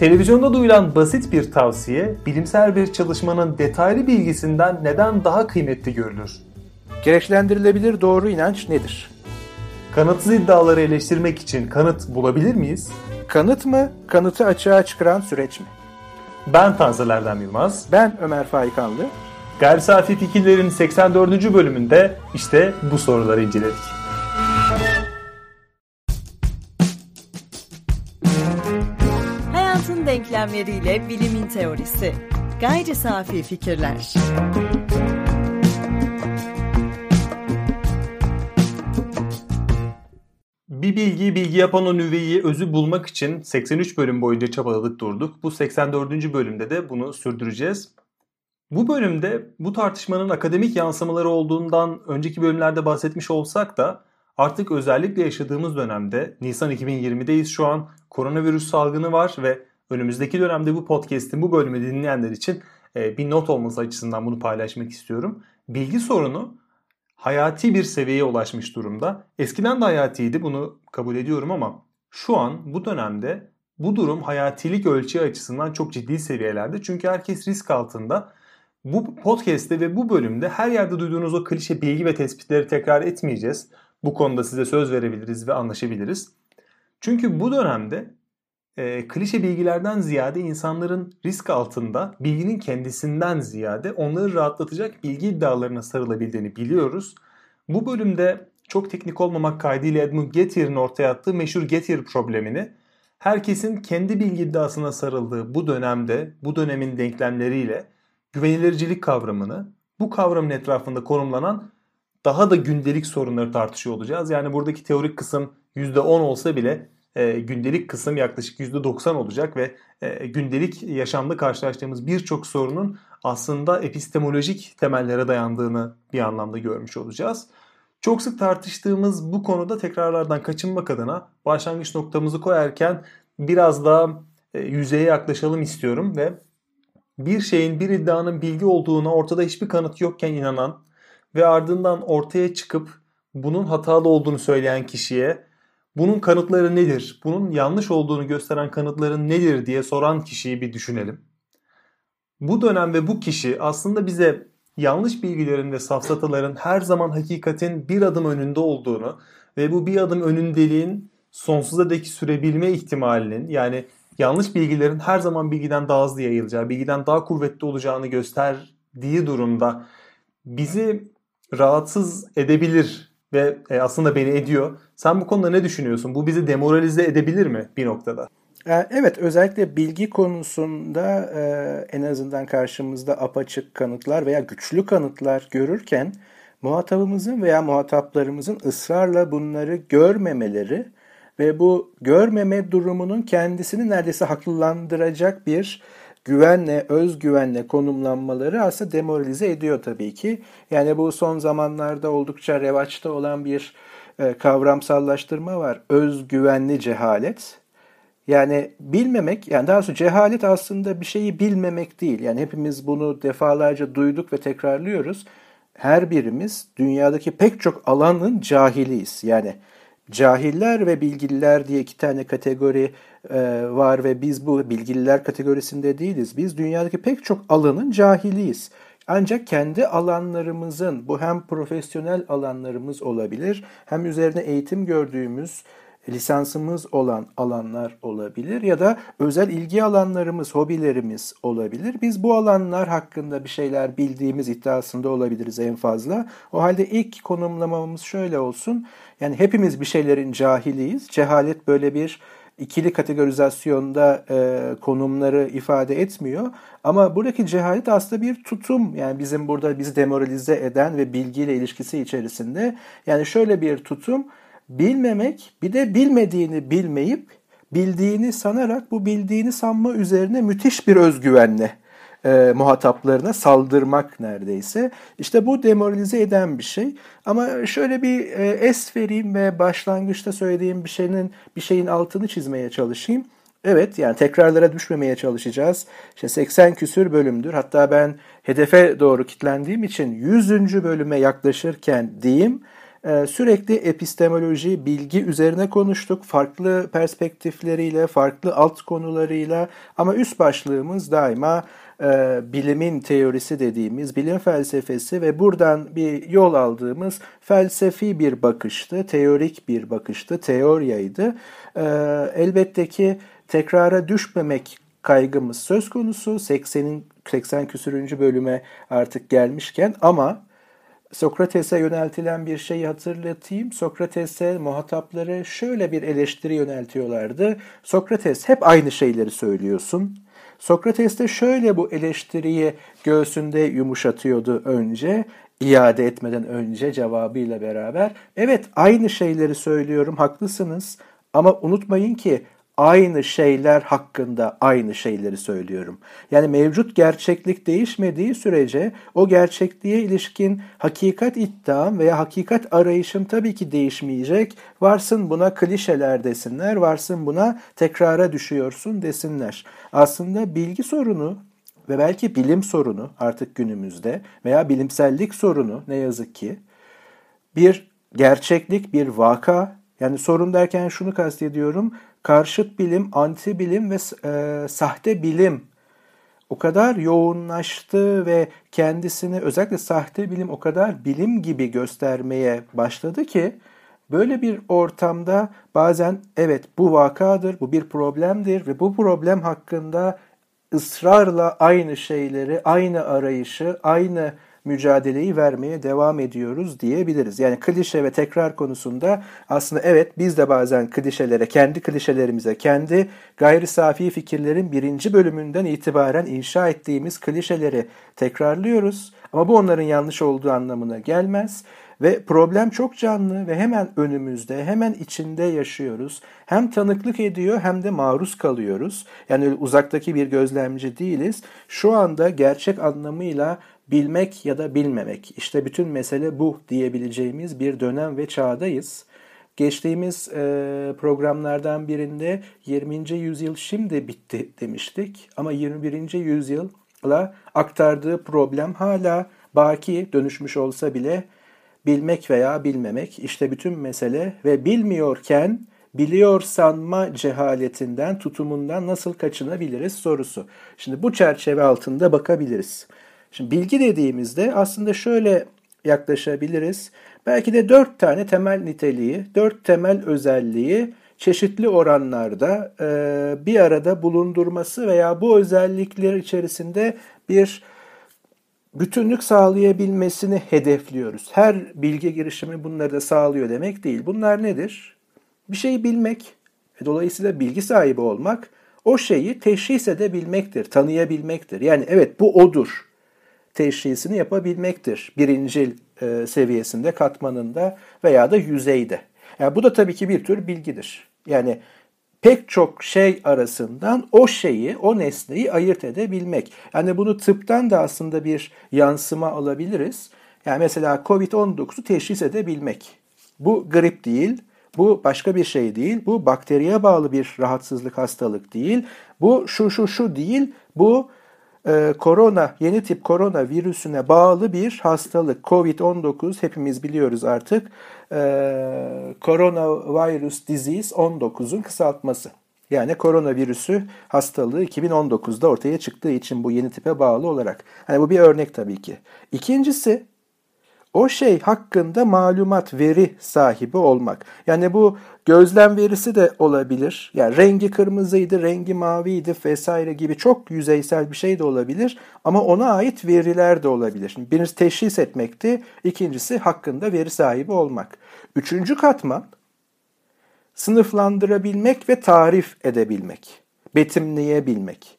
Televizyonda duyulan basit bir tavsiye, bilimsel bir çalışmanın detaylı bilgisinden neden daha kıymetli görülür? Gereçlendirilebilir doğru inanç nedir? Kanıtsız iddiaları eleştirmek için kanıt bulabilir miyiz? Kanıt mı, kanıtı açığa çıkaran süreç mi? Ben Tanser Erdem Yılmaz. Ben Ömer Faikanlı. Gayri Safi Fikirlerin 84. bölümünde işte bu soruları inceledik. Denklemleriyle bilimin teorisi. Gayri Safi Fikirler. Bir bilgi bilgi yapan o nüveyi özü bulmak için 83 bölüm boyunca çabaladık durduk. Bu 84. bölümde de bunu sürdüreceğiz. Bu bölümde bu tartışmanın akademik yansımaları olduğundan önceki bölümlerde bahsetmiş olsak da artık özellikle yaşadığımız dönemde Nisan 2020'deyiz şu an koronavirüs salgını var ve önümüzdeki dönemde bu podcast'in bu bölümü dinleyenler için e, bir not olması açısından bunu paylaşmak istiyorum. Bilgi sorunu hayati bir seviyeye ulaşmış durumda. Eskiden de hayatiydi bunu kabul ediyorum ama şu an bu dönemde bu durum hayatilik ölçeği açısından çok ciddi seviyelerde. Çünkü herkes risk altında. Bu podcast'te ve bu bölümde her yerde duyduğunuz o klişe bilgi ve tespitleri tekrar etmeyeceğiz. Bu konuda size söz verebiliriz ve anlaşabiliriz. Çünkü bu dönemde e, klişe bilgilerden ziyade insanların risk altında bilginin kendisinden ziyade onları rahatlatacak bilgi iddialarına sarılabildiğini biliyoruz. Bu bölümde çok teknik olmamak kaydıyla Edmund Gettyer'in ortaya attığı meşhur Gettier problemini herkesin kendi bilgi iddiasına sarıldığı bu dönemde bu dönemin denklemleriyle güvenilircilik kavramını bu kavramın etrafında konumlanan daha da gündelik sorunları tartışıyor olacağız. Yani buradaki teorik kısım %10 olsa bile e, gündelik kısım yaklaşık %90 olacak ve e, gündelik yaşamda karşılaştığımız birçok sorunun aslında epistemolojik temellere dayandığını bir anlamda görmüş olacağız. Çok sık tartıştığımız bu konuda tekrarlardan kaçınmak adına başlangıç noktamızı koyarken biraz daha e, yüzeye yaklaşalım istiyorum ve bir şeyin bir iddianın bilgi olduğuna ortada hiçbir kanıt yokken inanan ve ardından ortaya çıkıp bunun hatalı olduğunu söyleyen kişiye bunun kanıtları nedir? Bunun yanlış olduğunu gösteren kanıtların nedir diye soran kişiyi bir düşünelim. Bu dönem ve bu kişi aslında bize yanlış bilgilerin ve safsataların her zaman hakikatin bir adım önünde olduğunu ve bu bir adım önündeliğin sonsuza dek sürebilme ihtimalinin yani yanlış bilgilerin her zaman bilgiden daha hızlı yayılacağı, bilgiden daha kuvvetli olacağını gösterdiği durumda bizi rahatsız edebilir ve e, aslında beni ediyor. Sen bu konuda ne düşünüyorsun? Bu bizi demoralize edebilir mi bir noktada? E, evet özellikle bilgi konusunda e, en azından karşımızda apaçık kanıtlar veya güçlü kanıtlar görürken muhatabımızın veya muhataplarımızın ısrarla bunları görmemeleri ve bu görmeme durumunun kendisini neredeyse haklılandıracak bir güvenle, özgüvenle konumlanmaları aslında demoralize ediyor tabii ki. Yani bu son zamanlarda oldukça revaçta olan bir e, kavramsallaştırma var. Özgüvenli cehalet. Yani bilmemek, yani daha doğrusu cehalet aslında bir şeyi bilmemek değil. Yani hepimiz bunu defalarca duyduk ve tekrarlıyoruz. Her birimiz dünyadaki pek çok alanın cahiliyiz. Yani cahiller ve bilgililer diye iki tane kategori var ve biz bu bilgililer kategorisinde değiliz. Biz dünyadaki pek çok alanın cahiliyiz. Ancak kendi alanlarımızın, bu hem profesyonel alanlarımız olabilir, hem üzerine eğitim gördüğümüz, lisansımız olan alanlar olabilir ya da özel ilgi alanlarımız, hobilerimiz olabilir. Biz bu alanlar hakkında bir şeyler bildiğimiz iddiasında olabiliriz en fazla. O halde ilk konumlamamız şöyle olsun. Yani hepimiz bir şeylerin cahiliyiz. Cehalet böyle bir ikili kategorizasyonda e, konumları ifade etmiyor. Ama buradaki cehalet aslında bir tutum. Yani bizim burada bizi demoralize eden ve bilgiyle ilişkisi içerisinde. Yani şöyle bir tutum. Bilmemek bir de bilmediğini bilmeyip bildiğini sanarak bu bildiğini sanma üzerine müthiş bir özgüvenle e, muhataplarına saldırmak neredeyse. İşte bu demoralize eden bir şey. Ama şöyle bir e, es vereyim ve başlangıçta söylediğim bir şeyin bir şeyin altını çizmeye çalışayım. Evet yani tekrarlara düşmemeye çalışacağız. İşte 80 küsür bölümdür. Hatta ben hedefe doğru kitlendiğim için 100. bölüme yaklaşırken diyeyim e, sürekli epistemoloji, bilgi üzerine konuştuk. Farklı perspektifleriyle, farklı alt konularıyla ama üst başlığımız daima e, bilimin teorisi dediğimiz bilim felsefesi ve buradan bir yol aldığımız felsefi bir bakıştı, teorik bir bakıştı, teoryaydı. E, elbette ki tekrara düşmemek kaygımız söz konusu 80'in 80 küsürüncü bölüme artık gelmişken ama Sokrates'e yöneltilen bir şeyi hatırlatayım. Sokrates'e muhatapları şöyle bir eleştiri yöneltiyorlardı. Sokrates hep aynı şeyleri söylüyorsun. Sokrates de şöyle bu eleştiriyi göğsünde yumuşatıyordu önce, iade etmeden önce cevabıyla beraber. Evet aynı şeyleri söylüyorum, haklısınız ama unutmayın ki aynı şeyler hakkında aynı şeyleri söylüyorum. Yani mevcut gerçeklik değişmediği sürece o gerçekliğe ilişkin hakikat iddiam veya hakikat arayışım tabii ki değişmeyecek. Varsın buna klişeler desinler, varsın buna tekrara düşüyorsun desinler. Aslında bilgi sorunu ve belki bilim sorunu artık günümüzde veya bilimsellik sorunu ne yazık ki bir gerçeklik, bir vaka yani sorun derken şunu kastediyorum karşıt bilim, anti bilim ve e, sahte bilim o kadar yoğunlaştı ve kendisini özellikle sahte bilim o kadar bilim gibi göstermeye başladı ki böyle bir ortamda bazen evet bu vakadır, bu bir problemdir ve bu problem hakkında ısrarla aynı şeyleri, aynı arayışı, aynı mücadeleyi vermeye devam ediyoruz diyebiliriz. Yani klişe ve tekrar konusunda aslında evet biz de bazen klişelere, kendi klişelerimize, kendi gayri safi fikirlerin birinci bölümünden itibaren inşa ettiğimiz klişeleri tekrarlıyoruz. Ama bu onların yanlış olduğu anlamına gelmez. Ve problem çok canlı ve hemen önümüzde, hemen içinde yaşıyoruz. Hem tanıklık ediyor hem de maruz kalıyoruz. Yani uzaktaki bir gözlemci değiliz. Şu anda gerçek anlamıyla bilmek ya da bilmemek. İşte bütün mesele bu diyebileceğimiz bir dönem ve çağdayız. Geçtiğimiz e, programlardan birinde 20. yüzyıl şimdi bitti demiştik ama 21. yüzyılla aktardığı problem hala baki dönüşmüş olsa bile bilmek veya bilmemek işte bütün mesele ve bilmiyorken biliyor sanma cehaletinden, tutumundan nasıl kaçınabiliriz sorusu. Şimdi bu çerçeve altında bakabiliriz. Şimdi bilgi dediğimizde aslında şöyle yaklaşabiliriz. Belki de dört tane temel niteliği, dört temel özelliği çeşitli oranlarda e, bir arada bulundurması veya bu özellikler içerisinde bir bütünlük sağlayabilmesini hedefliyoruz. Her bilgi girişimi bunları da sağlıyor demek değil. Bunlar nedir? Bir şeyi bilmek, dolayısıyla bilgi sahibi olmak, o şeyi teşhis edebilmektir, tanıyabilmektir. Yani evet bu odur teşhisini yapabilmektir. Birincil e, seviyesinde, katmanında veya da yüzeyde. Yani bu da tabii ki bir tür bilgidir. Yani pek çok şey arasından o şeyi, o nesneyi ayırt edebilmek. Yani bunu tıptan da aslında bir yansıma alabiliriz. Yani mesela COVID-19'u teşhis edebilmek. Bu grip değil, bu başka bir şey değil, bu bakteriye bağlı bir rahatsızlık, hastalık değil, bu şu şu şu değil, bu e, korona, yeni tip korona virüsüne bağlı bir hastalık. Covid-19 hepimiz biliyoruz artık. E, Coronavirus Disease 19'un kısaltması. Yani koronavirüsü hastalığı 2019'da ortaya çıktığı için bu yeni tipe bağlı olarak. Hani bu bir örnek tabii ki. İkincisi o şey hakkında malumat, veri sahibi olmak. Yani bu gözlem verisi de olabilir. Yani rengi kırmızıydı, rengi maviydi vesaire gibi çok yüzeysel bir şey de olabilir. Ama ona ait veriler de olabilir. Şimdi birincisi teşhis etmekti, ikincisi hakkında veri sahibi olmak. Üçüncü katman sınıflandırabilmek ve tarif edebilmek, betimleyebilmek.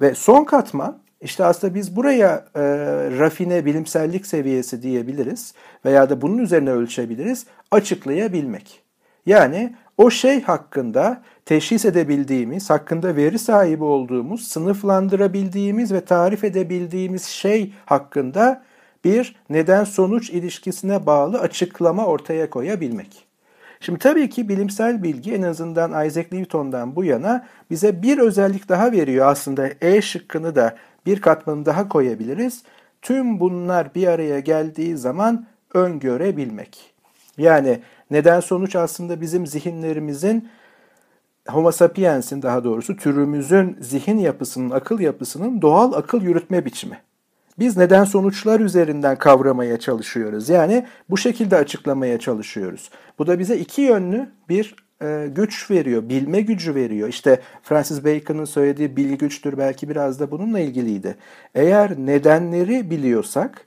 Ve son katman işte aslında biz buraya e, rafine bilimsellik seviyesi diyebiliriz veya da bunun üzerine ölçebiliriz, açıklayabilmek. Yani o şey hakkında teşhis edebildiğimiz, hakkında veri sahibi olduğumuz, sınıflandırabildiğimiz ve tarif edebildiğimiz şey hakkında bir neden-sonuç ilişkisine bağlı açıklama ortaya koyabilmek. Şimdi tabii ki bilimsel bilgi en azından Isaac Newton'dan bu yana bize bir özellik daha veriyor aslında E şıkkını da bir katmanı daha koyabiliriz. Tüm bunlar bir araya geldiği zaman öngörebilmek. Yani neden sonuç aslında bizim zihinlerimizin Homo sapiens'in daha doğrusu türümüzün zihin yapısının, akıl yapısının doğal akıl yürütme biçimi. Biz neden sonuçlar üzerinden kavramaya çalışıyoruz. Yani bu şekilde açıklamaya çalışıyoruz. Bu da bize iki yönlü bir e, güç veriyor, bilme gücü veriyor. İşte Francis Bacon'ın söylediği bilgi güçtür belki biraz da bununla ilgiliydi. Eğer nedenleri biliyorsak,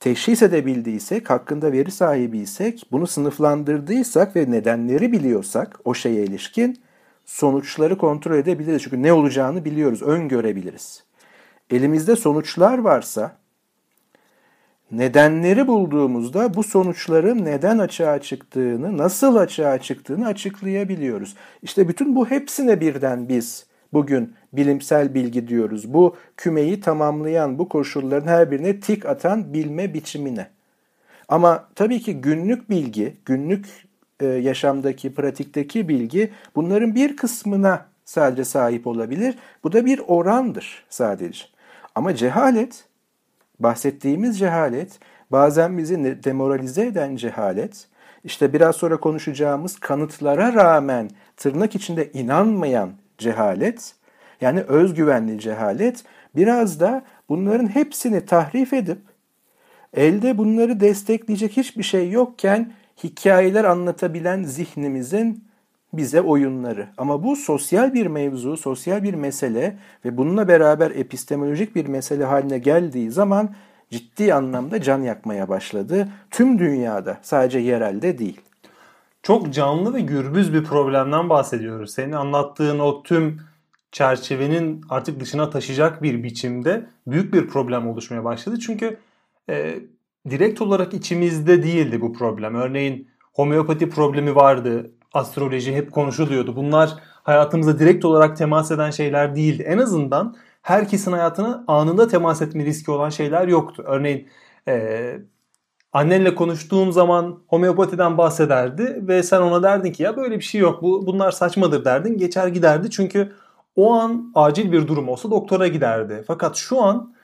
teşhis edebildiysek, hakkında veri sahibiysek, bunu sınıflandırdıysak ve nedenleri biliyorsak o şeye ilişkin sonuçları kontrol edebiliriz. Çünkü ne olacağını biliyoruz, öngörebiliriz. Elimizde sonuçlar varsa nedenleri bulduğumuzda bu sonuçların neden açığa çıktığını, nasıl açığa çıktığını açıklayabiliyoruz. İşte bütün bu hepsine birden biz bugün bilimsel bilgi diyoruz. Bu kümeyi tamamlayan, bu koşulların her birine tik atan bilme biçimine. Ama tabii ki günlük bilgi, günlük e, yaşamdaki, pratikteki bilgi bunların bir kısmına sadece sahip olabilir. Bu da bir orandır sadece. Ama cehalet bahsettiğimiz cehalet, bazen bizi demoralize eden cehalet, işte biraz sonra konuşacağımız kanıtlara rağmen tırnak içinde inanmayan cehalet, yani özgüvenli cehalet, biraz da bunların hepsini tahrif edip, elde bunları destekleyecek hiçbir şey yokken hikayeler anlatabilen zihnimizin bize oyunları. Ama bu sosyal bir mevzu, sosyal bir mesele ve bununla beraber epistemolojik bir mesele haline geldiği zaman ciddi anlamda can yakmaya başladı. Tüm dünyada, sadece yerelde değil. Çok canlı ve gürbüz bir problemden bahsediyoruz. Senin anlattığın o tüm çerçevenin artık dışına taşıyacak bir biçimde büyük bir problem oluşmaya başladı. Çünkü e, direkt olarak içimizde değildi bu problem. Örneğin homeopati problemi vardı astroloji hep konuşuluyordu. Bunlar hayatımıza direkt olarak temas eden şeyler değildi. En azından herkesin hayatına anında temas etme riski olan şeyler yoktu. Örneğin e, annenle konuştuğum zaman homeopatiden bahsederdi ve sen ona derdin ki ya böyle bir şey yok bu bunlar saçmadır derdin geçer giderdi çünkü o an acil bir durum olsa doktora giderdi. Fakat şu an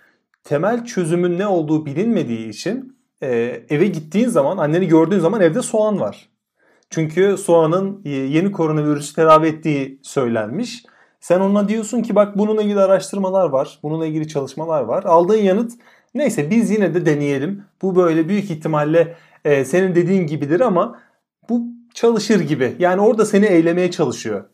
temel çözümün ne olduğu bilinmediği için e, eve gittiğin zaman anneni gördüğün zaman evde soğan var. Çünkü soğanın e, yeni koronavirüsü tedavi ettiği söylenmiş. Sen ona diyorsun ki bak bununla ilgili araştırmalar var. Bununla ilgili çalışmalar var. Aldığın yanıt neyse biz yine de deneyelim. Bu böyle büyük ihtimalle e, senin dediğin gibidir ama bu çalışır gibi. Yani orada seni eylemeye çalışıyor.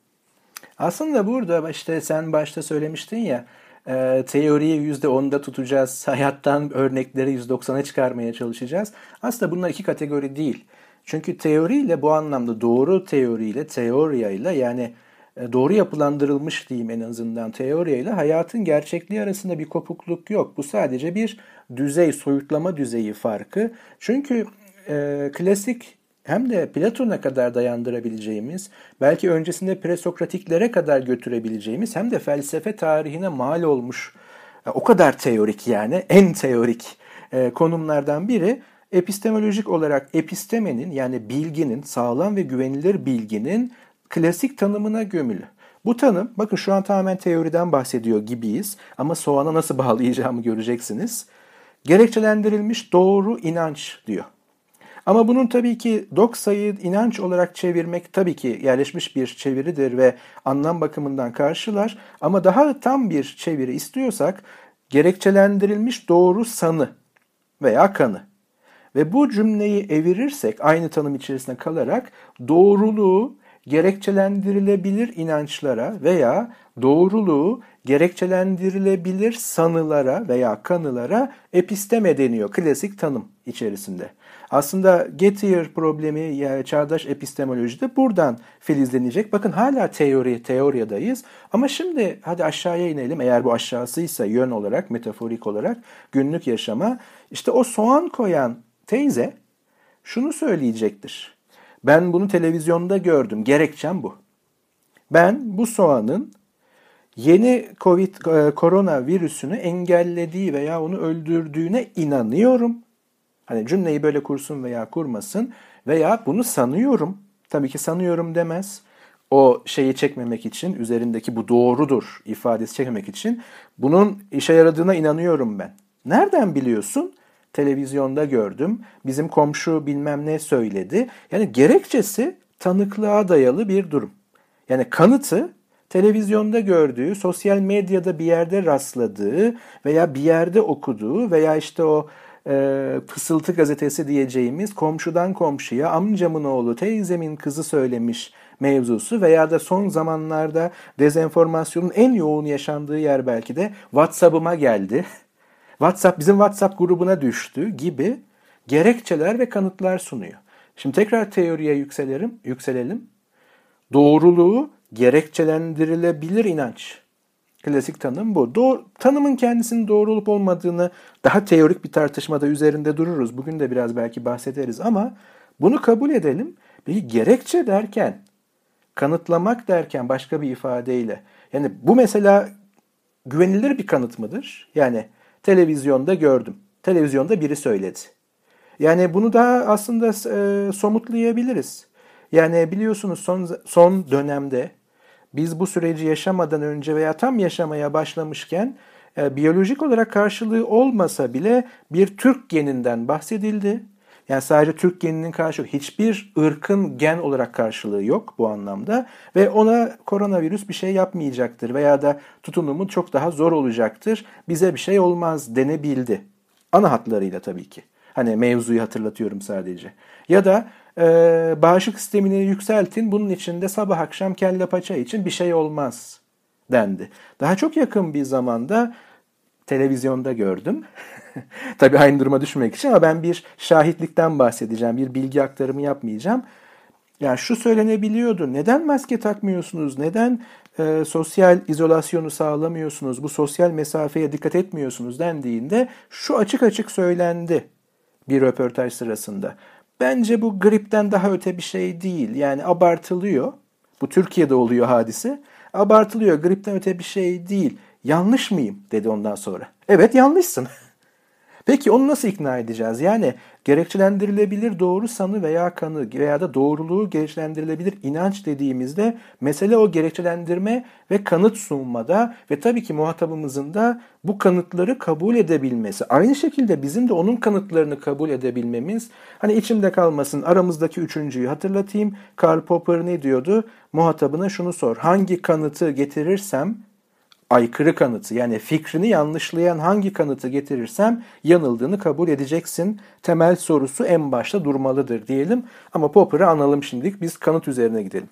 Aslında burada işte sen başta söylemiştin ya e, teoriyi %10'da tutacağız. Hayattan örnekleri %90'a çıkarmaya çalışacağız. Aslında bunlar iki kategori değil. Çünkü teoriyle bu anlamda doğru teoriyle, teoriyayla yani e, doğru yapılandırılmış diyeyim en azından teoriyle hayatın gerçekliği arasında bir kopukluk yok. Bu sadece bir düzey, soyutlama düzeyi farkı. Çünkü e, klasik hem de Platon'a kadar dayandırabileceğimiz, belki öncesinde presokratiklere kadar götürebileceğimiz hem de felsefe tarihine mal olmuş e, o kadar teorik yani en teorik e, konumlardan biri epistemolojik olarak epistemenin yani bilginin, sağlam ve güvenilir bilginin klasik tanımına gömülü. Bu tanım, bakın şu an tamamen teoriden bahsediyor gibiyiz ama soğana nasıl bağlayacağımı göreceksiniz. Gerekçelendirilmiş doğru inanç diyor. Ama bunun tabii ki doksayı inanç olarak çevirmek tabii ki yerleşmiş bir çeviridir ve anlam bakımından karşılar. Ama daha tam bir çeviri istiyorsak gerekçelendirilmiş doğru sanı veya kanı. Ve bu cümleyi evirirsek aynı tanım içerisinde kalarak doğruluğu gerekçelendirilebilir inançlara veya doğruluğu gerekçelendirilebilir sanılara veya kanılara episteme deniyor klasik tanım içerisinde. Aslında Gettier problemi yani çağdaş epistemolojide buradan filizlenecek. Bakın hala teori, teoriyadayız ama şimdi hadi aşağıya inelim eğer bu aşağısıysa yön olarak, metaforik olarak günlük yaşama. İşte o soğan koyan teyze şunu söyleyecektir. Ben bunu televizyonda gördüm. Gerekçem bu. Ben bu soğanın yeni Covid e, korona virüsünü engellediği veya onu öldürdüğüne inanıyorum. Hani cümleyi böyle kursun veya kurmasın veya bunu sanıyorum. Tabii ki sanıyorum demez. O şeyi çekmemek için, üzerindeki bu doğrudur ifadesi çekmemek için bunun işe yaradığına inanıyorum ben. Nereden biliyorsun? Televizyonda gördüm, bizim komşu bilmem ne söyledi. Yani gerekçesi tanıklığa dayalı bir durum. Yani kanıtı televizyonda gördüğü, sosyal medyada bir yerde rastladığı veya bir yerde okuduğu veya işte o e, fısıltı gazetesi diyeceğimiz komşudan komşuya amcamın oğlu teyzemin kızı söylemiş mevzusu veya da son zamanlarda dezenformasyonun en yoğun yaşandığı yer belki de WhatsApp'ıma geldi. WhatsApp bizim WhatsApp grubuna düştü gibi gerekçeler ve kanıtlar sunuyor. Şimdi tekrar teoriye yükselelim, yükselelim. Doğruluğu gerekçelendirilebilir inanç. Klasik tanım bu. Doğru, tanımın kendisinin doğru olup olmadığını daha teorik bir tartışmada üzerinde dururuz. Bugün de biraz belki bahsederiz ama bunu kabul edelim. Bir gerekçe derken, kanıtlamak derken başka bir ifadeyle. Yani bu mesela güvenilir bir kanıt mıdır? Yani televizyonda gördüm. Televizyonda biri söyledi. Yani bunu daha aslında e, somutlayabiliriz. Yani biliyorsunuz son son dönemde biz bu süreci yaşamadan önce veya tam yaşamaya başlamışken e, biyolojik olarak karşılığı olmasa bile bir Türk geninden bahsedildi. Yani sadece Türk geninin karşılığı hiçbir ırkın gen olarak karşılığı yok bu anlamda ve ona koronavirüs bir şey yapmayacaktır veya da tutunumu çok daha zor olacaktır. Bize bir şey olmaz denebildi. Ana hatlarıyla tabii ki. Hani mevzuyu hatırlatıyorum sadece. Ya da e, bağışıklık sistemini yükseltin bunun için de sabah akşam kelle paça için bir şey olmaz dendi. Daha çok yakın bir zamanda televizyonda gördüm. Tabii aynı duruma düşmek için ama ben bir şahitlikten bahsedeceğim. Bir bilgi aktarımı yapmayacağım. Yani şu söylenebiliyordu. Neden maske takmıyorsunuz? Neden e, sosyal izolasyonu sağlamıyorsunuz? Bu sosyal mesafeye dikkat etmiyorsunuz dendiğinde şu açık açık söylendi bir röportaj sırasında. Bence bu gripten daha öte bir şey değil. Yani abartılıyor. Bu Türkiye'de oluyor hadise. Abartılıyor. Gripten öte bir şey değil. Yanlış mıyım dedi ondan sonra. Evet yanlışsın. Peki onu nasıl ikna edeceğiz? Yani gerekçelendirilebilir doğru sanı veya kanı veya da doğruluğu gerekçelendirilebilir inanç dediğimizde mesele o gerekçelendirme ve kanıt sunmada ve tabii ki muhatabımızın da bu kanıtları kabul edebilmesi. Aynı şekilde bizim de onun kanıtlarını kabul edebilmemiz. Hani içimde kalmasın aramızdaki üçüncüyü hatırlatayım. Karl Popper ne diyordu? Muhatabına şunu sor. Hangi kanıtı getirirsem aykırı kanıtı yani fikrini yanlışlayan hangi kanıtı getirirsem yanıldığını kabul edeceksin. Temel sorusu en başta durmalıdır diyelim. Ama Popper'ı analım şimdilik biz kanıt üzerine gidelim.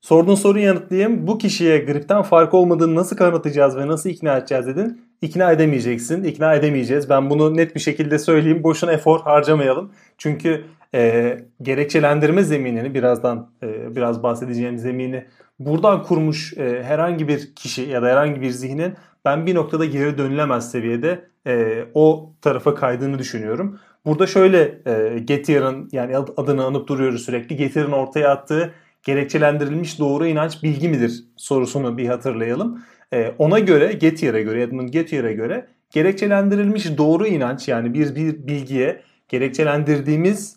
Sorduğun soruyu yanıtlayayım. Bu kişiye gripten fark olmadığını nasıl kanıtlayacağız ve nasıl ikna edeceğiz dedin. İkna edemeyeceksin. İkna edemeyeceğiz. Ben bunu net bir şekilde söyleyeyim. Boşuna efor harcamayalım. Çünkü e, gerekçelendirme zeminini birazdan e, biraz bahsedeceğim zemini buradan kurmuş e, herhangi bir kişi ya da herhangi bir zihnin ben bir noktada geri dönülemez seviyede e, o tarafa kaydığını düşünüyorum. Burada şöyle e, Getier'ın yani adını anıp duruyoruz sürekli. Getier'ın ortaya attığı gerekçelendirilmiş doğru inanç bilgi midir sorusunu bir hatırlayalım. E, ona göre Getier'e göre Edmund Getier'e göre gerekçelendirilmiş doğru inanç yani bir, bir bilgiye gerekçelendirdiğimiz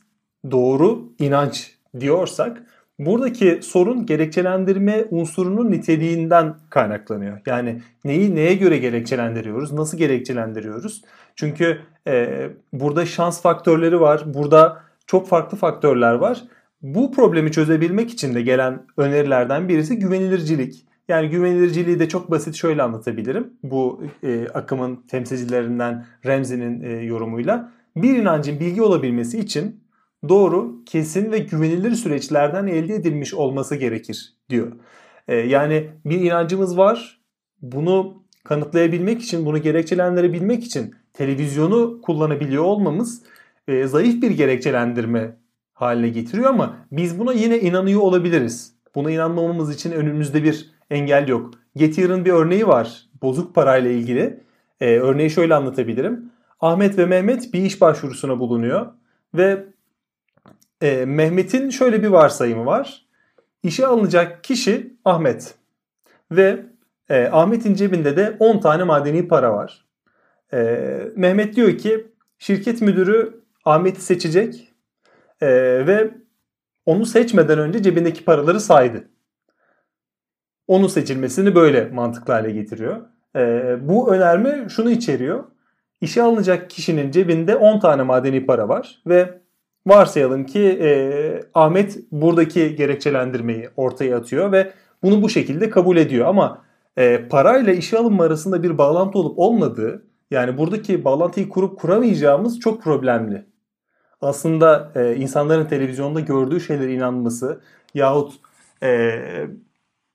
doğru inanç diyorsak Buradaki sorun gerekçelendirme unsurunun niteliğinden kaynaklanıyor. Yani neyi neye göre gerekçelendiriyoruz, nasıl gerekçelendiriyoruz? Çünkü e, burada şans faktörleri var, burada çok farklı faktörler var. Bu problemi çözebilmek için de gelen önerilerden birisi güvenilircilik. Yani güvenilirciliği de çok basit şöyle anlatabilirim. Bu e, akımın temsilcilerinden Remzi'nin e, yorumuyla. Bir inancın bilgi olabilmesi için doğru, kesin ve güvenilir süreçlerden elde edilmiş olması gerekir diyor. E, yani bir inancımız var. Bunu kanıtlayabilmek için, bunu gerekçelendirebilmek için televizyonu kullanabiliyor olmamız e, zayıf bir gerekçelendirme haline getiriyor ama biz buna yine inanıyor olabiliriz. Buna inanmamamız için önümüzde bir engel yok. Getier'ın bir örneği var bozuk parayla ilgili. Ee, örneği şöyle anlatabilirim. Ahmet ve Mehmet bir iş başvurusuna bulunuyor ve e, Mehmet'in şöyle bir varsayımı var. İşe alınacak kişi Ahmet ve e, Ahmet'in cebinde de 10 tane madeni para var. E, Mehmet diyor ki şirket müdürü Ahmet'i seçecek e, ve onu seçmeden önce cebindeki paraları saydı. Onun seçilmesini böyle mantıklı hale getiriyor. E, bu önerme şunu içeriyor. işe alınacak kişinin cebinde 10 tane madeni para var ve varsayalım ki e, Ahmet buradaki gerekçelendirmeyi ortaya atıyor ve bunu bu şekilde kabul ediyor ama e, parayla işe alınma arasında bir bağlantı olup olmadığı yani buradaki bağlantıyı kurup kuramayacağımız çok problemli. Aslında e, insanların televizyonda gördüğü şeylere inanması yahut e,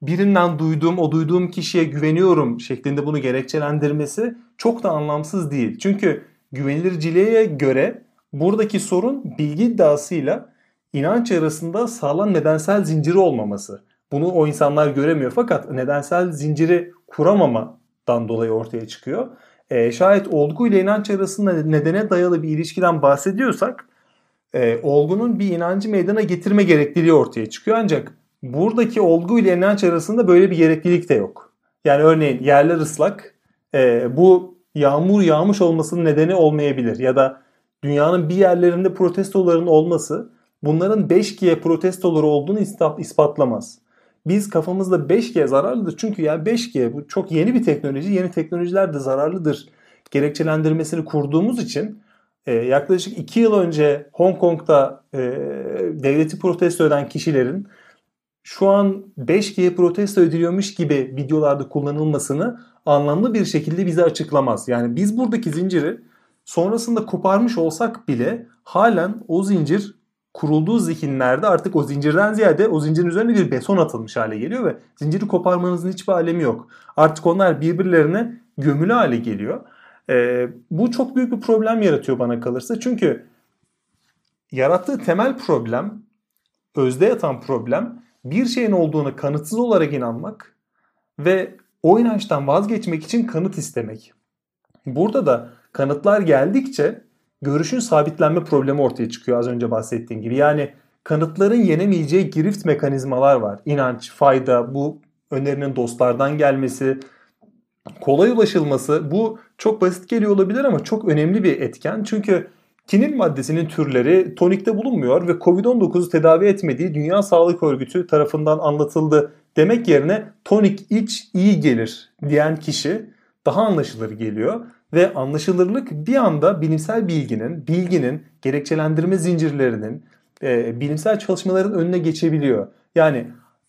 birinden duyduğum, o duyduğum kişiye güveniyorum şeklinde bunu gerekçelendirmesi çok da anlamsız değil. Çünkü güvenilirciliğe göre buradaki sorun bilgi iddiasıyla inanç arasında sağlam nedensel zinciri olmaması. Bunu o insanlar göremiyor fakat nedensel zinciri kuramamadan dolayı ortaya çıkıyor. E, şayet olgu ile inanç arasında nedene dayalı bir ilişkiden bahsediyorsak e, olgunun bir inancı meydana getirme gerekliliği ortaya çıkıyor. Ancak buradaki olgu ile inanç arasında böyle bir gereklilik de yok. Yani örneğin yerler ıslak e, bu yağmur yağmış olmasının nedeni olmayabilir ya da dünyanın bir yerlerinde protestoların olması bunların 5G protestoları olduğunu ispatlamaz. Biz kafamızda 5G zararlıdır çünkü yani 5G bu çok yeni bir teknoloji. Yeni teknolojiler de zararlıdır gerekçelendirmesini kurduğumuz için e, yaklaşık 2 yıl önce Hong Kong'da e, devleti protesto eden kişilerin şu an 5G protesto ediliyormuş gibi videolarda kullanılmasını anlamlı bir şekilde bize açıklamaz. Yani biz buradaki zinciri sonrasında koparmış olsak bile halen o zincir kurulduğu zihinlerde artık o zincirden ziyade o zincirin üzerine bir beton atılmış hale geliyor ve zinciri koparmanızın hiçbir alemi yok. Artık onlar birbirlerine gömülü hale geliyor. Ee, bu çok büyük bir problem yaratıyor bana kalırsa. Çünkü yarattığı temel problem, özde yatan problem bir şeyin olduğunu kanıtsız olarak inanmak ve o inançtan vazgeçmek için kanıt istemek. Burada da kanıtlar geldikçe görüşün sabitlenme problemi ortaya çıkıyor az önce bahsettiğim gibi. Yani kanıtların yenemeyeceği girift mekanizmalar var. İnanç, fayda, bu önerinin dostlardan gelmesi, kolay ulaşılması bu çok basit geliyor olabilir ama çok önemli bir etken. Çünkü kinil maddesinin türleri tonikte bulunmuyor ve Covid-19'u tedavi etmediği Dünya Sağlık Örgütü tarafından anlatıldı demek yerine tonik iç iyi gelir diyen kişi daha anlaşılır geliyor ve anlaşılırlık bir anda bilimsel bilginin, bilginin, gerekçelendirme zincirlerinin, e, bilimsel çalışmaların önüne geçebiliyor. Yani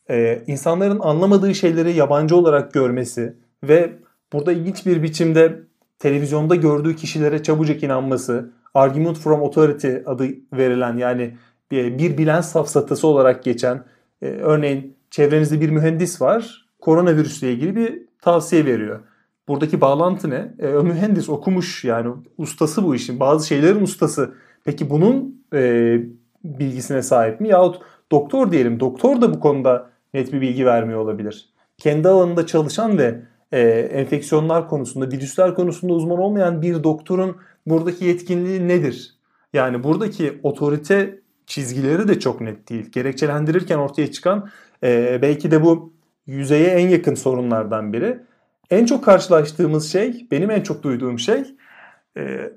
e, insanların anlamadığı şeyleri yabancı olarak görmesi ve burada ilginç bir biçimde televizyonda gördüğü kişilere çabucak inanması, argument from authority adı verilen yani bir, bir bilen safsatası olarak geçen e, örneğin çevrenizde bir mühendis var koronavirüsle ilgili bir tavsiye veriyor. Buradaki bağlantı ne? E, mühendis okumuş yani ustası bu işin. Bazı şeylerin ustası. Peki bunun e, bilgisine sahip mi? Yahut doktor diyelim. Doktor da bu konuda net bir bilgi vermiyor olabilir. Kendi alanında çalışan ve e, enfeksiyonlar konusunda, virüsler konusunda uzman olmayan bir doktorun buradaki yetkinliği nedir? Yani buradaki otorite çizgileri de çok net değil. Gerekçelendirirken ortaya çıkan e, belki de bu yüzeye en yakın sorunlardan biri. En çok karşılaştığımız şey, benim en çok duyduğum şey e,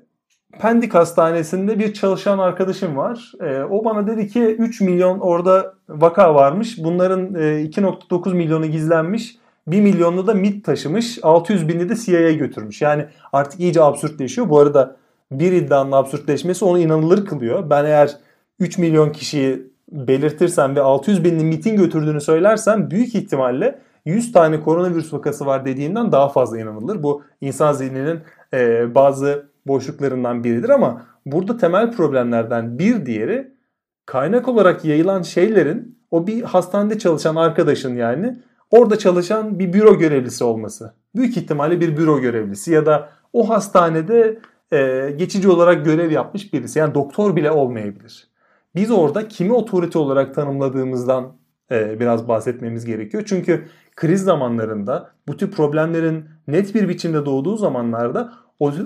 Pendik Hastanesi'nde bir çalışan arkadaşım var. E, o bana dedi ki 3 milyon orada vaka varmış. Bunların e, 2.9 milyonu gizlenmiş. 1 milyonlu da MIT taşımış. 600 bini de CIA'ya götürmüş. Yani artık iyice absürtleşiyor. Bu arada bir iddianın absürtleşmesi onu inanılır kılıyor. Ben eğer 3 milyon kişiyi belirtirsem ve 600 binin MIT'in götürdüğünü söylersem büyük ihtimalle 100 tane koronavirüs vakası var dediğinden daha fazla inanılır. Bu insan zihninin e, bazı boşluklarından biridir ama burada temel problemlerden bir diğeri kaynak olarak yayılan şeylerin o bir hastanede çalışan arkadaşın yani orada çalışan bir büro görevlisi olması. Büyük ihtimalle bir büro görevlisi ya da o hastanede e, geçici olarak görev yapmış birisi. Yani doktor bile olmayabilir. Biz orada kimi otorite olarak tanımladığımızdan biraz bahsetmemiz gerekiyor. Çünkü kriz zamanlarında bu tür problemlerin net bir biçimde doğduğu zamanlarda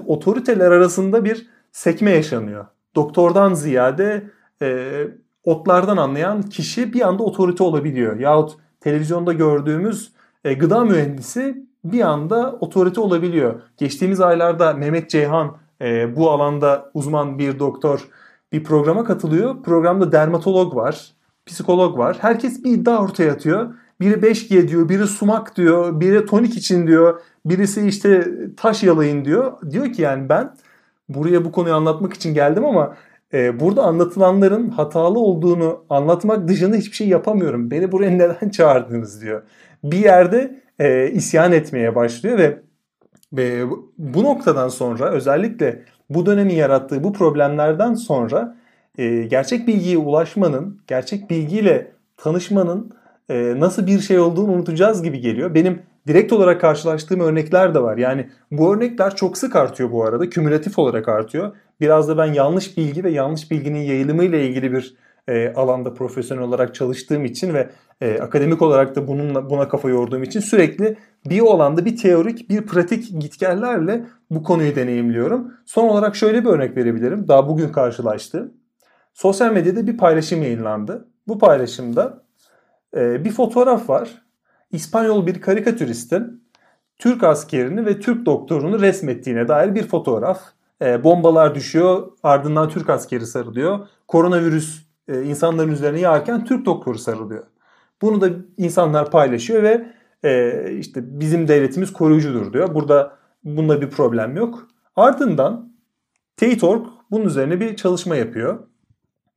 otoriteler arasında bir sekme yaşanıyor. Doktordan ziyade e, otlardan anlayan kişi bir anda otorite olabiliyor. Yahut televizyonda gördüğümüz e, gıda mühendisi bir anda otorite olabiliyor. Geçtiğimiz aylarda Mehmet Ceyhan e, bu alanda uzman bir doktor bir programa katılıyor. Programda dermatolog var, psikolog var. Herkes bir iddia ortaya atıyor Biri 5G diyor, biri sumak diyor, biri tonik için diyor, birisi işte taş yalayın diyor. Diyor ki yani ben buraya bu konuyu anlatmak için geldim ama e, burada anlatılanların hatalı olduğunu anlatmak dışında hiçbir şey yapamıyorum. Beni buraya neden çağırdınız diyor. Bir yerde e, isyan etmeye başlıyor ve, ve bu noktadan sonra özellikle bu dönemin yarattığı bu problemlerden sonra e, gerçek bilgiye ulaşmanın, gerçek bilgiyle tanışmanın e, nasıl bir şey olduğunu unutacağız gibi geliyor. Benim direkt olarak karşılaştığım örnekler de var. Yani bu örnekler çok sık artıyor bu arada. Kümülatif olarak artıyor. Biraz da ben yanlış bilgi ve yanlış bilginin yayılımı ile ilgili bir e, alanda profesyonel olarak çalıştığım için ve e, akademik olarak da bununla buna kafa yorduğum için sürekli bir alanda bir teorik bir pratik gitgellerle bu konuyu deneyimliyorum. Son olarak şöyle bir örnek verebilirim. Daha bugün karşılaştım. Sosyal medyada bir paylaşım yayınlandı. Bu paylaşımda e, bir fotoğraf var. İspanyol bir karikatüristin Türk askerini ve Türk doktorunu resmettiğine dair bir fotoğraf. E, bombalar düşüyor ardından Türk askeri sarılıyor. Koronavirüs e, insanların üzerine yağarken Türk doktoru sarılıyor. Bunu da insanlar paylaşıyor ve e, işte bizim devletimiz koruyucudur diyor. Burada bunda bir problem yok. Ardından Teytork bunun üzerine bir çalışma yapıyor.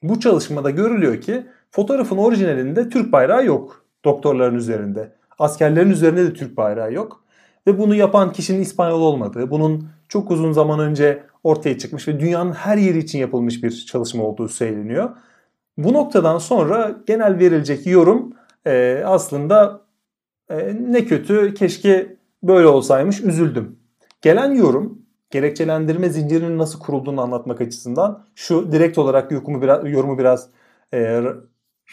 Bu çalışmada görülüyor ki fotoğrafın orijinalinde Türk bayrağı yok doktorların üzerinde. Askerlerin üzerinde de Türk bayrağı yok. Ve bunu yapan kişinin İspanyol olmadığı, bunun çok uzun zaman önce ortaya çıkmış ve dünyanın her yeri için yapılmış bir çalışma olduğu söyleniyor. Bu noktadan sonra genel verilecek yorum e, aslında e, ne kötü keşke böyle olsaymış üzüldüm. Gelen yorum gerekçelendirme zincirinin nasıl kurulduğunu anlatmak açısından şu direkt olarak yorumu biraz, yorumu biraz e,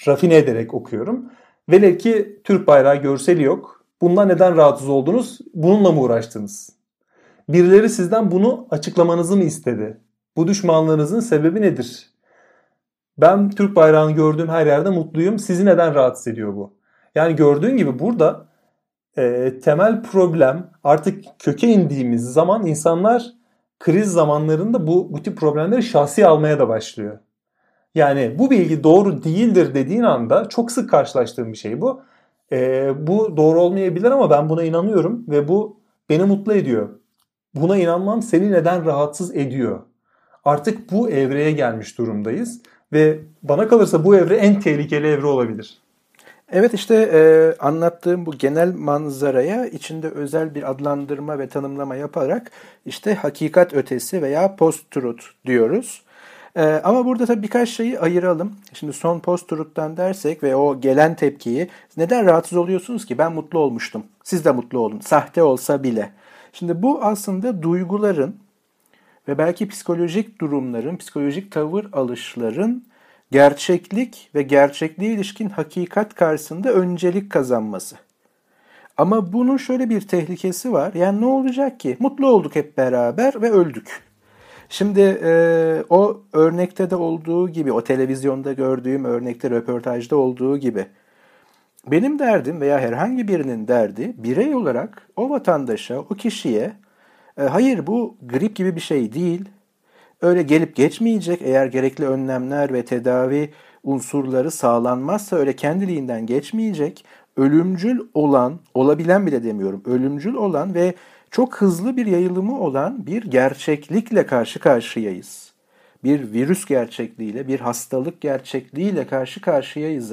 rafine ederek okuyorum. Velev ki Türk bayrağı görseli yok. Bundan neden rahatsız oldunuz? Bununla mı uğraştınız? Birileri sizden bunu açıklamanızı mı istedi? Bu düşmanlığınızın sebebi nedir? Ben Türk bayrağını gördüğüm her yerde mutluyum. Sizi neden rahatsız ediyor bu? Yani gördüğün gibi burada e, temel problem artık köke indiğimiz zaman insanlar kriz zamanlarında bu, bu tip problemleri şahsi almaya da başlıyor. Yani bu bilgi doğru değildir dediğin anda çok sık karşılaştığım bir şey bu. E, bu doğru olmayabilir ama ben buna inanıyorum ve bu beni mutlu ediyor. Buna inanmam seni neden rahatsız ediyor? Artık bu evreye gelmiş durumdayız ve bana kalırsa bu evre en tehlikeli evre olabilir. Evet işte e, anlattığım bu genel manzaraya içinde özel bir adlandırma ve tanımlama yaparak işte hakikat ötesi veya post-truth diyoruz. E, ama burada tabii birkaç şeyi ayıralım. Şimdi son post-truth'tan dersek ve o gelen tepkiyi neden rahatsız oluyorsunuz ki? Ben mutlu olmuştum. Siz de mutlu olun. Sahte olsa bile. Şimdi bu aslında duyguların ve belki psikolojik durumların, psikolojik tavır alışların gerçeklik ve gerçekliğe ilişkin hakikat karşısında öncelik kazanması. Ama bunun şöyle bir tehlikesi var. Yani ne olacak ki? Mutlu olduk hep beraber ve öldük. Şimdi e, o örnekte de olduğu gibi, o televizyonda gördüğüm örnekte, röportajda olduğu gibi benim derdim veya herhangi birinin derdi birey olarak o vatandaşa, o kişiye e, hayır bu grip gibi bir şey değil, öyle gelip geçmeyecek eğer gerekli önlemler ve tedavi unsurları sağlanmazsa öyle kendiliğinden geçmeyecek. Ölümcül olan, olabilen bile demiyorum, ölümcül olan ve çok hızlı bir yayılımı olan bir gerçeklikle karşı karşıyayız. Bir virüs gerçekliğiyle, bir hastalık gerçekliğiyle karşı karşıyayız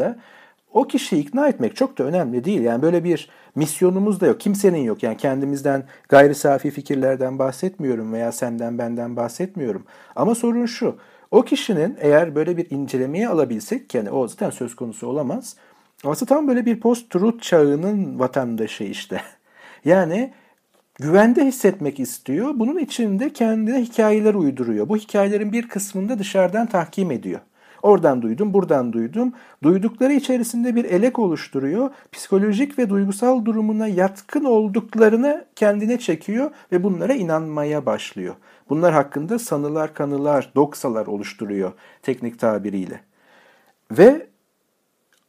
o kişiyi ikna etmek çok da önemli değil. Yani böyle bir misyonumuz da yok. Kimsenin yok. Yani kendimizden gayri safi fikirlerden bahsetmiyorum veya senden benden bahsetmiyorum. Ama sorun şu. O kişinin eğer böyle bir incelemeye alabilsek yani o zaten söz konusu olamaz. Aslında tam böyle bir post-truth çağının vatandaşı işte. Yani güvende hissetmek istiyor. Bunun içinde kendine hikayeler uyduruyor. Bu hikayelerin bir kısmını da dışarıdan tahkim ediyor. Oradan duydum, buradan duydum. Duydukları içerisinde bir elek oluşturuyor. Psikolojik ve duygusal durumuna yatkın olduklarını kendine çekiyor ve bunlara inanmaya başlıyor. Bunlar hakkında sanılar, kanılar, doksalar oluşturuyor teknik tabiriyle. Ve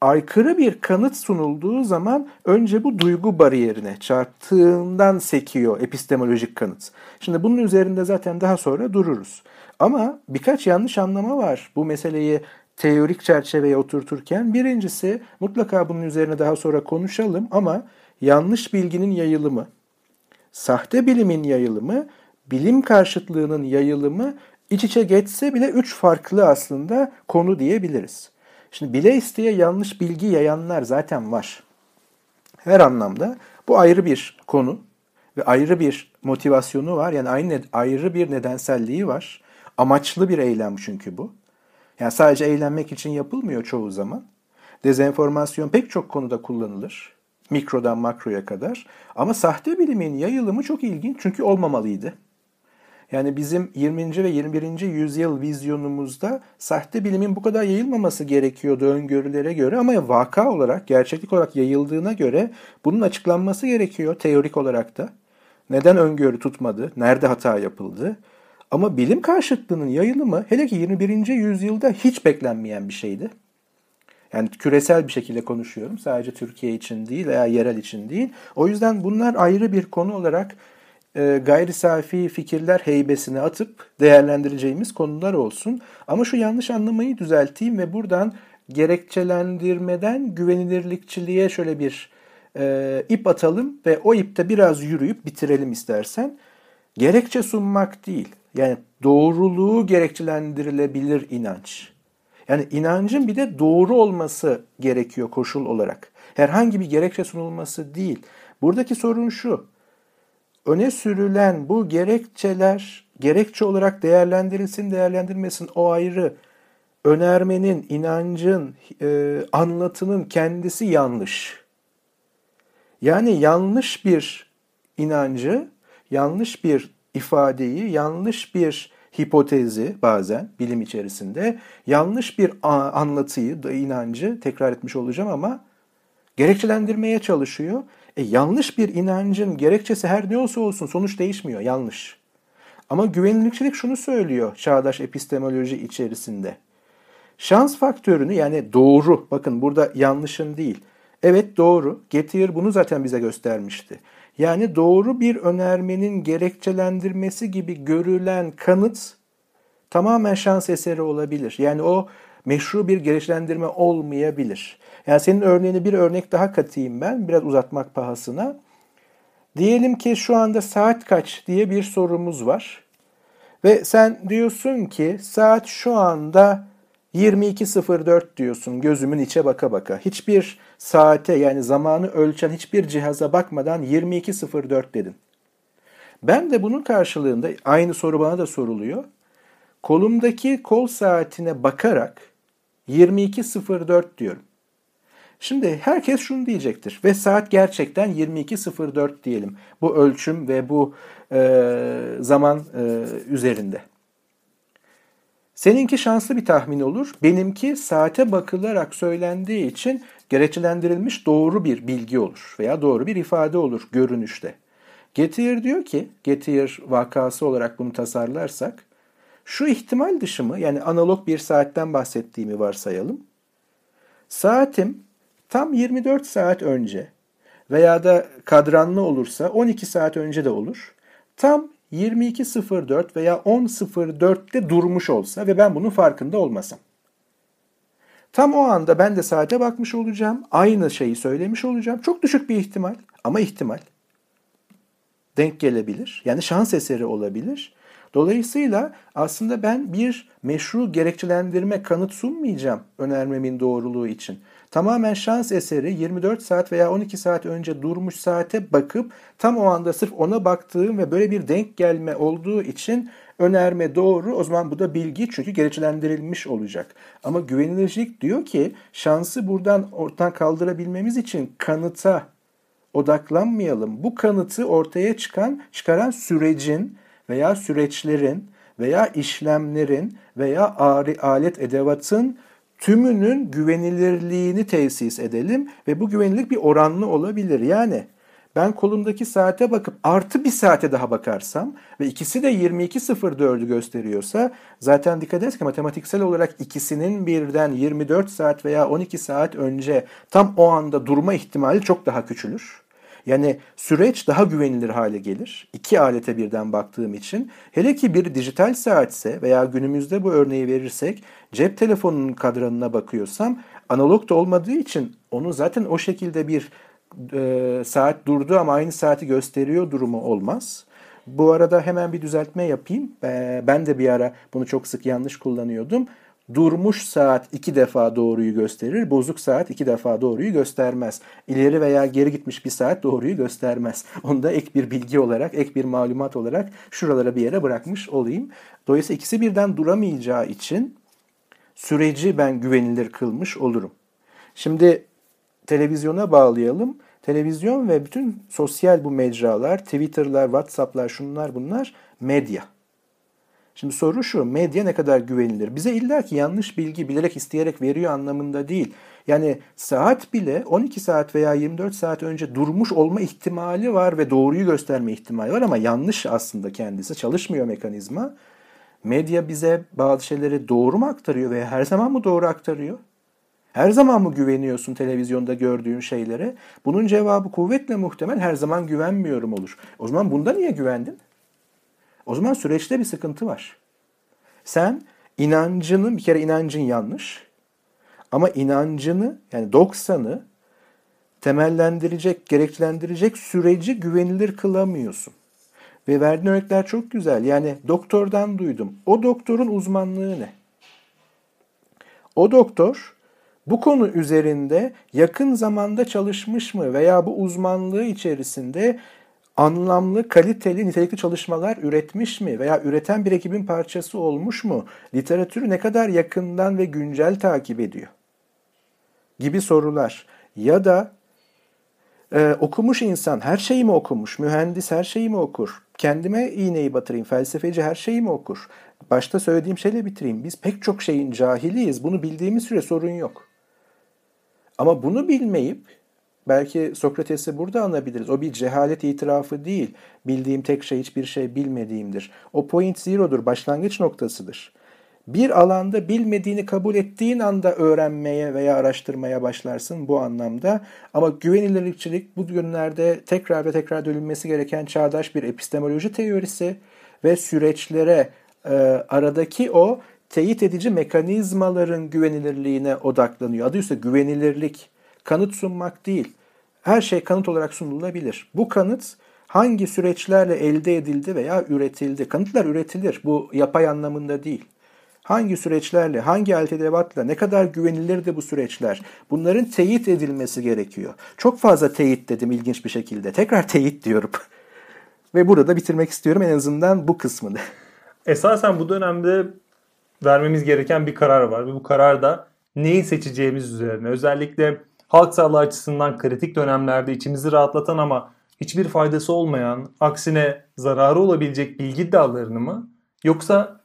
aykırı bir kanıt sunulduğu zaman önce bu duygu bariyerine çarptığından sekiyor epistemolojik kanıt. Şimdi bunun üzerinde zaten daha sonra dururuz. Ama birkaç yanlış anlama var bu meseleyi teorik çerçeveye oturturken birincisi mutlaka bunun üzerine daha sonra konuşalım ama yanlış bilginin yayılımı, sahte bilimin yayılımı, bilim karşıtlığının yayılımı iç içe geçse bile üç farklı aslında konu diyebiliriz. Şimdi bile isteye yanlış bilgi yayanlar zaten var. Her anlamda bu ayrı bir konu ve ayrı bir motivasyonu var. Yani aynı ayrı bir nedenselliği var. Amaçlı bir eylem çünkü bu. Yani sadece eğlenmek için yapılmıyor çoğu zaman. Dezenformasyon pek çok konuda kullanılır. Mikrodan makroya kadar. Ama sahte bilimin yayılımı çok ilginç çünkü olmamalıydı. Yani bizim 20. ve 21. yüzyıl vizyonumuzda sahte bilimin bu kadar yayılmaması gerekiyordu öngörülere göre ama vaka olarak, gerçeklik olarak yayıldığına göre bunun açıklanması gerekiyor teorik olarak da. Neden öngörü tutmadı? Nerede hata yapıldı? Ama bilim karşıtlığının yayılımı hele ki 21. yüzyılda hiç beklenmeyen bir şeydi. Yani küresel bir şekilde konuşuyorum. Sadece Türkiye için değil veya yerel için değil. O yüzden bunlar ayrı bir konu olarak e, gayri safi fikirler heybesine atıp değerlendireceğimiz konular olsun. Ama şu yanlış anlamayı düzelteyim ve buradan gerekçelendirmeden güvenilirlikçiliğe şöyle bir e, ip atalım ve o ipte biraz yürüyüp bitirelim istersen. Gerekçe sunmak değil. Yani doğruluğu gerekçelendirilebilir inanç. Yani inancın bir de doğru olması gerekiyor koşul olarak. Herhangi bir gerekçe sunulması değil. Buradaki sorun şu öne sürülen bu gerekçeler gerekçe olarak değerlendirilsin değerlendirmesin o ayrı. Önermenin, inancın, e, anlatının kendisi yanlış. Yani yanlış bir inancı, yanlış bir ifadeyi, yanlış bir hipotezi bazen bilim içerisinde, yanlış bir anlatıyı, inancı tekrar etmiş olacağım ama gerekçelendirmeye çalışıyor e, yanlış bir inancın gerekçesi her ne olsa olsun sonuç değişmiyor. Yanlış. Ama güvenilirlik şunu söylüyor çağdaş epistemoloji içerisinde. Şans faktörünü yani doğru, bakın burada yanlışın değil. Evet doğru, Gettier bunu zaten bize göstermişti. Yani doğru bir önermenin gerekçelendirmesi gibi görülen kanıt tamamen şans eseri olabilir. Yani o meşru bir gerekçelendirme olmayabilir. Yani senin örneğini bir örnek daha katayım ben biraz uzatmak pahasına. Diyelim ki şu anda saat kaç diye bir sorumuz var. Ve sen diyorsun ki saat şu anda 22.04 diyorsun gözümün içe baka baka. Hiçbir saate yani zamanı ölçen hiçbir cihaza bakmadan 22.04 dedin. Ben de bunun karşılığında aynı soru bana da soruluyor. Kolumdaki kol saatine bakarak 22.04 diyorum. Şimdi herkes şunu diyecektir ve saat gerçekten 22.04 diyelim. Bu ölçüm ve bu e, zaman e, üzerinde. Seninki şanslı bir tahmin olur. Benimki saate bakılarak söylendiği için gerekçelendirilmiş doğru bir bilgi olur veya doğru bir ifade olur görünüşte. Gettier diyor ki, Gettier vakası olarak bunu tasarlarsak, şu ihtimal dışı mı yani analog bir saatten bahsettiğimi varsayalım. Saatim tam 24 saat önce veya da kadranlı olursa 12 saat önce de olur. Tam 22.04 veya 10.04'te durmuş olsa ve ben bunun farkında olmasam. Tam o anda ben de saate bakmış olacağım. Aynı şeyi söylemiş olacağım. Çok düşük bir ihtimal ama ihtimal. Denk gelebilir. Yani şans eseri olabilir. Dolayısıyla aslında ben bir meşru gerekçelendirme kanıt sunmayacağım önermemin doğruluğu için. Tamamen şans eseri 24 saat veya 12 saat önce durmuş saate bakıp tam o anda sırf ona baktığım ve böyle bir denk gelme olduğu için önerme doğru. O zaman bu da bilgi çünkü gerekçelendirilmiş olacak. Ama güvenilirlik diyor ki şansı buradan ortadan kaldırabilmemiz için kanıta odaklanmayalım. Bu kanıtı ortaya çıkan, çıkaran sürecin veya süreçlerin veya işlemlerin veya alet edevatın tümünün güvenilirliğini tesis edelim ve bu güvenilirlik bir oranlı olabilir. Yani ben kolumdaki saate bakıp artı bir saate daha bakarsam ve ikisi de 22.04'ü gösteriyorsa zaten dikkat ederiz ki matematiksel olarak ikisinin birden 24 saat veya 12 saat önce tam o anda durma ihtimali çok daha küçülür. Yani süreç daha güvenilir hale gelir. İki alete birden baktığım için. Hele ki bir dijital saatse veya günümüzde bu örneği verirsek cep telefonunun kadranına bakıyorsam analog da olmadığı için onu zaten o şekilde bir e, saat durdu ama aynı saati gösteriyor durumu olmaz. Bu arada hemen bir düzeltme yapayım. E, ben de bir ara bunu çok sık yanlış kullanıyordum. Durmuş saat iki defa doğruyu gösterir, bozuk saat iki defa doğruyu göstermez. İleri veya geri gitmiş bir saat doğruyu göstermez. Onu da ek bir bilgi olarak, ek bir malumat olarak şuralara bir yere bırakmış olayım. Dolayısıyla ikisi birden duramayacağı için süreci ben güvenilir kılmış olurum. Şimdi televizyona bağlayalım. Televizyon ve bütün sosyal bu mecralar, Twitter'lar, WhatsApp'lar, şunlar bunlar medya. Şimdi soru şu, medya ne kadar güvenilir? Bize illa ki yanlış bilgi bilerek isteyerek veriyor anlamında değil. Yani saat bile 12 saat veya 24 saat önce durmuş olma ihtimali var ve doğruyu gösterme ihtimali var ama yanlış aslında kendisi. Çalışmıyor mekanizma. Medya bize bazı şeyleri doğru mu aktarıyor veya her zaman mı doğru aktarıyor? Her zaman mı güveniyorsun televizyonda gördüğün şeylere? Bunun cevabı kuvvetle muhtemel her zaman güvenmiyorum olur. O zaman bunda niye güvendin? O zaman süreçte bir sıkıntı var. Sen inancını, bir kere inancın yanlış. Ama inancını yani 90'ı temellendirecek, gereklendirecek süreci güvenilir kılamıyorsun. Ve verdiğin örnekler çok güzel. Yani doktordan duydum. O doktorun uzmanlığı ne? O doktor bu konu üzerinde yakın zamanda çalışmış mı veya bu uzmanlığı içerisinde anlamlı, kaliteli, nitelikli çalışmalar üretmiş mi veya üreten bir ekibin parçası olmuş mu? Literatürü ne kadar yakından ve güncel takip ediyor? Gibi sorular. Ya da e, okumuş insan her şeyi mi okumuş? Mühendis her şeyi mi okur? Kendime iğneyi batırayım. Felsefeci her şeyi mi okur? Başta söylediğim şeyle bitireyim. Biz pek çok şeyin cahiliyiz. Bunu bildiğimiz süre sorun yok. Ama bunu bilmeyip belki Sokrates'i burada anabiliriz. O bir cehalet itirafı değil. Bildiğim tek şey hiçbir şey bilmediğimdir. O point zero'dur, başlangıç noktasıdır. Bir alanda bilmediğini kabul ettiğin anda öğrenmeye veya araştırmaya başlarsın bu anlamda. Ama güvenilirlikçilik bu günlerde tekrar ve tekrar dönülmesi gereken çağdaş bir epistemoloji teorisi ve süreçlere e, aradaki o teyit edici mekanizmaların güvenilirliğine odaklanıyor. Adı ise güvenilirlik. Kanıt sunmak değil. Her şey kanıt olarak sunulabilir. Bu kanıt hangi süreçlerle elde edildi veya üretildi? Kanıtlar üretilir. Bu yapay anlamında değil. Hangi süreçlerle, hangi alet edevatla, ne kadar güvenilirdi bu süreçler? Bunların teyit edilmesi gerekiyor. Çok fazla teyit dedim ilginç bir şekilde. Tekrar teyit diyorum. Ve burada bitirmek istiyorum en azından bu kısmını. Esasen bu dönemde vermemiz gereken bir karar var. Ve bu karar da neyi seçeceğimiz üzerine. Özellikle halk sağlığı açısından kritik dönemlerde içimizi rahatlatan ama hiçbir faydası olmayan, aksine zararı olabilecek bilgi dallarını mı? Yoksa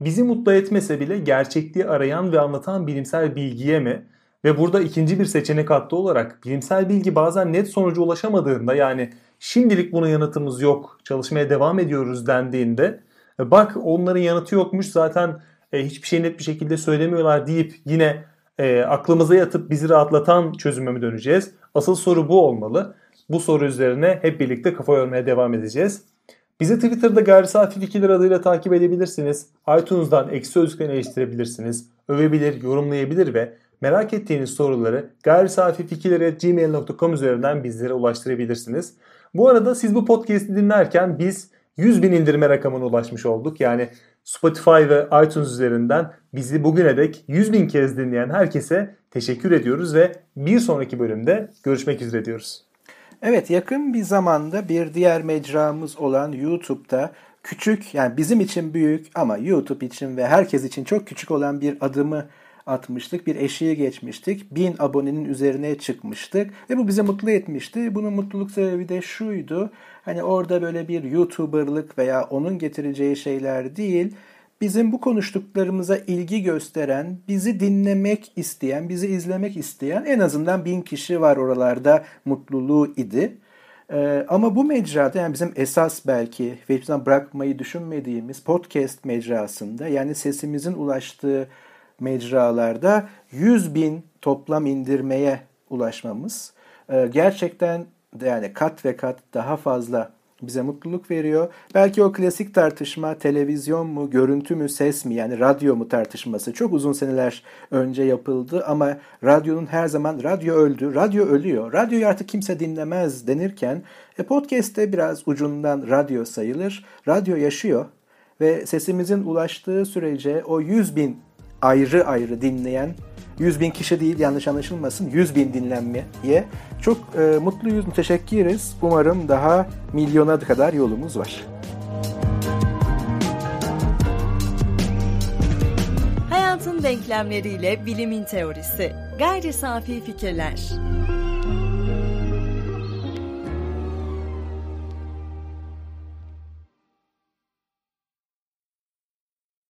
bizi mutlu etmese bile gerçekliği arayan ve anlatan bilimsel bilgiye mi? Ve burada ikinci bir seçenek hattı olarak bilimsel bilgi bazen net sonuca ulaşamadığında yani şimdilik buna yanıtımız yok, çalışmaya devam ediyoruz dendiğinde bak onların yanıtı yokmuş zaten e, hiçbir şey net bir şekilde söylemiyorlar deyip yine e, aklımıza yatıp bizi rahatlatan çözüme mi döneceğiz? Asıl soru bu olmalı. Bu soru üzerine hep birlikte kafa yormaya devam edeceğiz. Bizi Twitter'da Gayri Safi Fikirler adıyla takip edebilirsiniz. iTunes'dan eksi sözlükten eleştirebilirsiniz. Övebilir, yorumlayabilir ve merak ettiğiniz soruları gayrisafifikirlere.gmail.com üzerinden bizlere ulaştırabilirsiniz. Bu arada siz bu podcast'i dinlerken biz 100 bin indirme rakamına ulaşmış olduk. Yani Spotify ve iTunes üzerinden bizi bugüne dek 100 bin kez dinleyen herkese teşekkür ediyoruz ve bir sonraki bölümde görüşmek üzere diyoruz. Evet yakın bir zamanda bir diğer mecramız olan YouTube'da küçük yani bizim için büyük ama YouTube için ve herkes için çok küçük olan bir adımı atmıştık. Bir eşiği geçmiştik. Bin abonenin üzerine çıkmıştık. Ve bu bizi mutlu etmişti. Bunun mutluluk sebebi de şuydu. Hani orada böyle bir YouTuber'lık veya onun getireceği şeyler değil. Bizim bu konuştuklarımıza ilgi gösteren, bizi dinlemek isteyen, bizi izlemek isteyen en azından bin kişi var oralarda mutluluğu idi. Ee, ama bu mecrada yani bizim esas belki hiçbir bırakmayı düşünmediğimiz podcast mecrasında yani sesimizin ulaştığı mecralarda 100 bin toplam indirmeye ulaşmamız e, gerçekten yani kat ve kat daha fazla bize mutluluk veriyor. Belki o klasik tartışma televizyon mu, görüntü mü, ses mi yani radyo mu tartışması çok uzun seneler önce yapıldı ama radyonun her zaman radyo öldü, radyo ölüyor, radyoyu artık kimse dinlemez denirken e, podcast'te biraz ucundan radyo sayılır. Radyo yaşıyor ve sesimizin ulaştığı sürece o 100 bin ayrı ayrı dinleyen 100 bin kişi değil yanlış anlaşılmasın 100 bin dinlenmeye çok e, mutluyuz, müteşekkiriz. Umarım daha milyona kadar yolumuz var. Hayatın denklemleriyle bilimin teorisi. Gayri safi fikirler.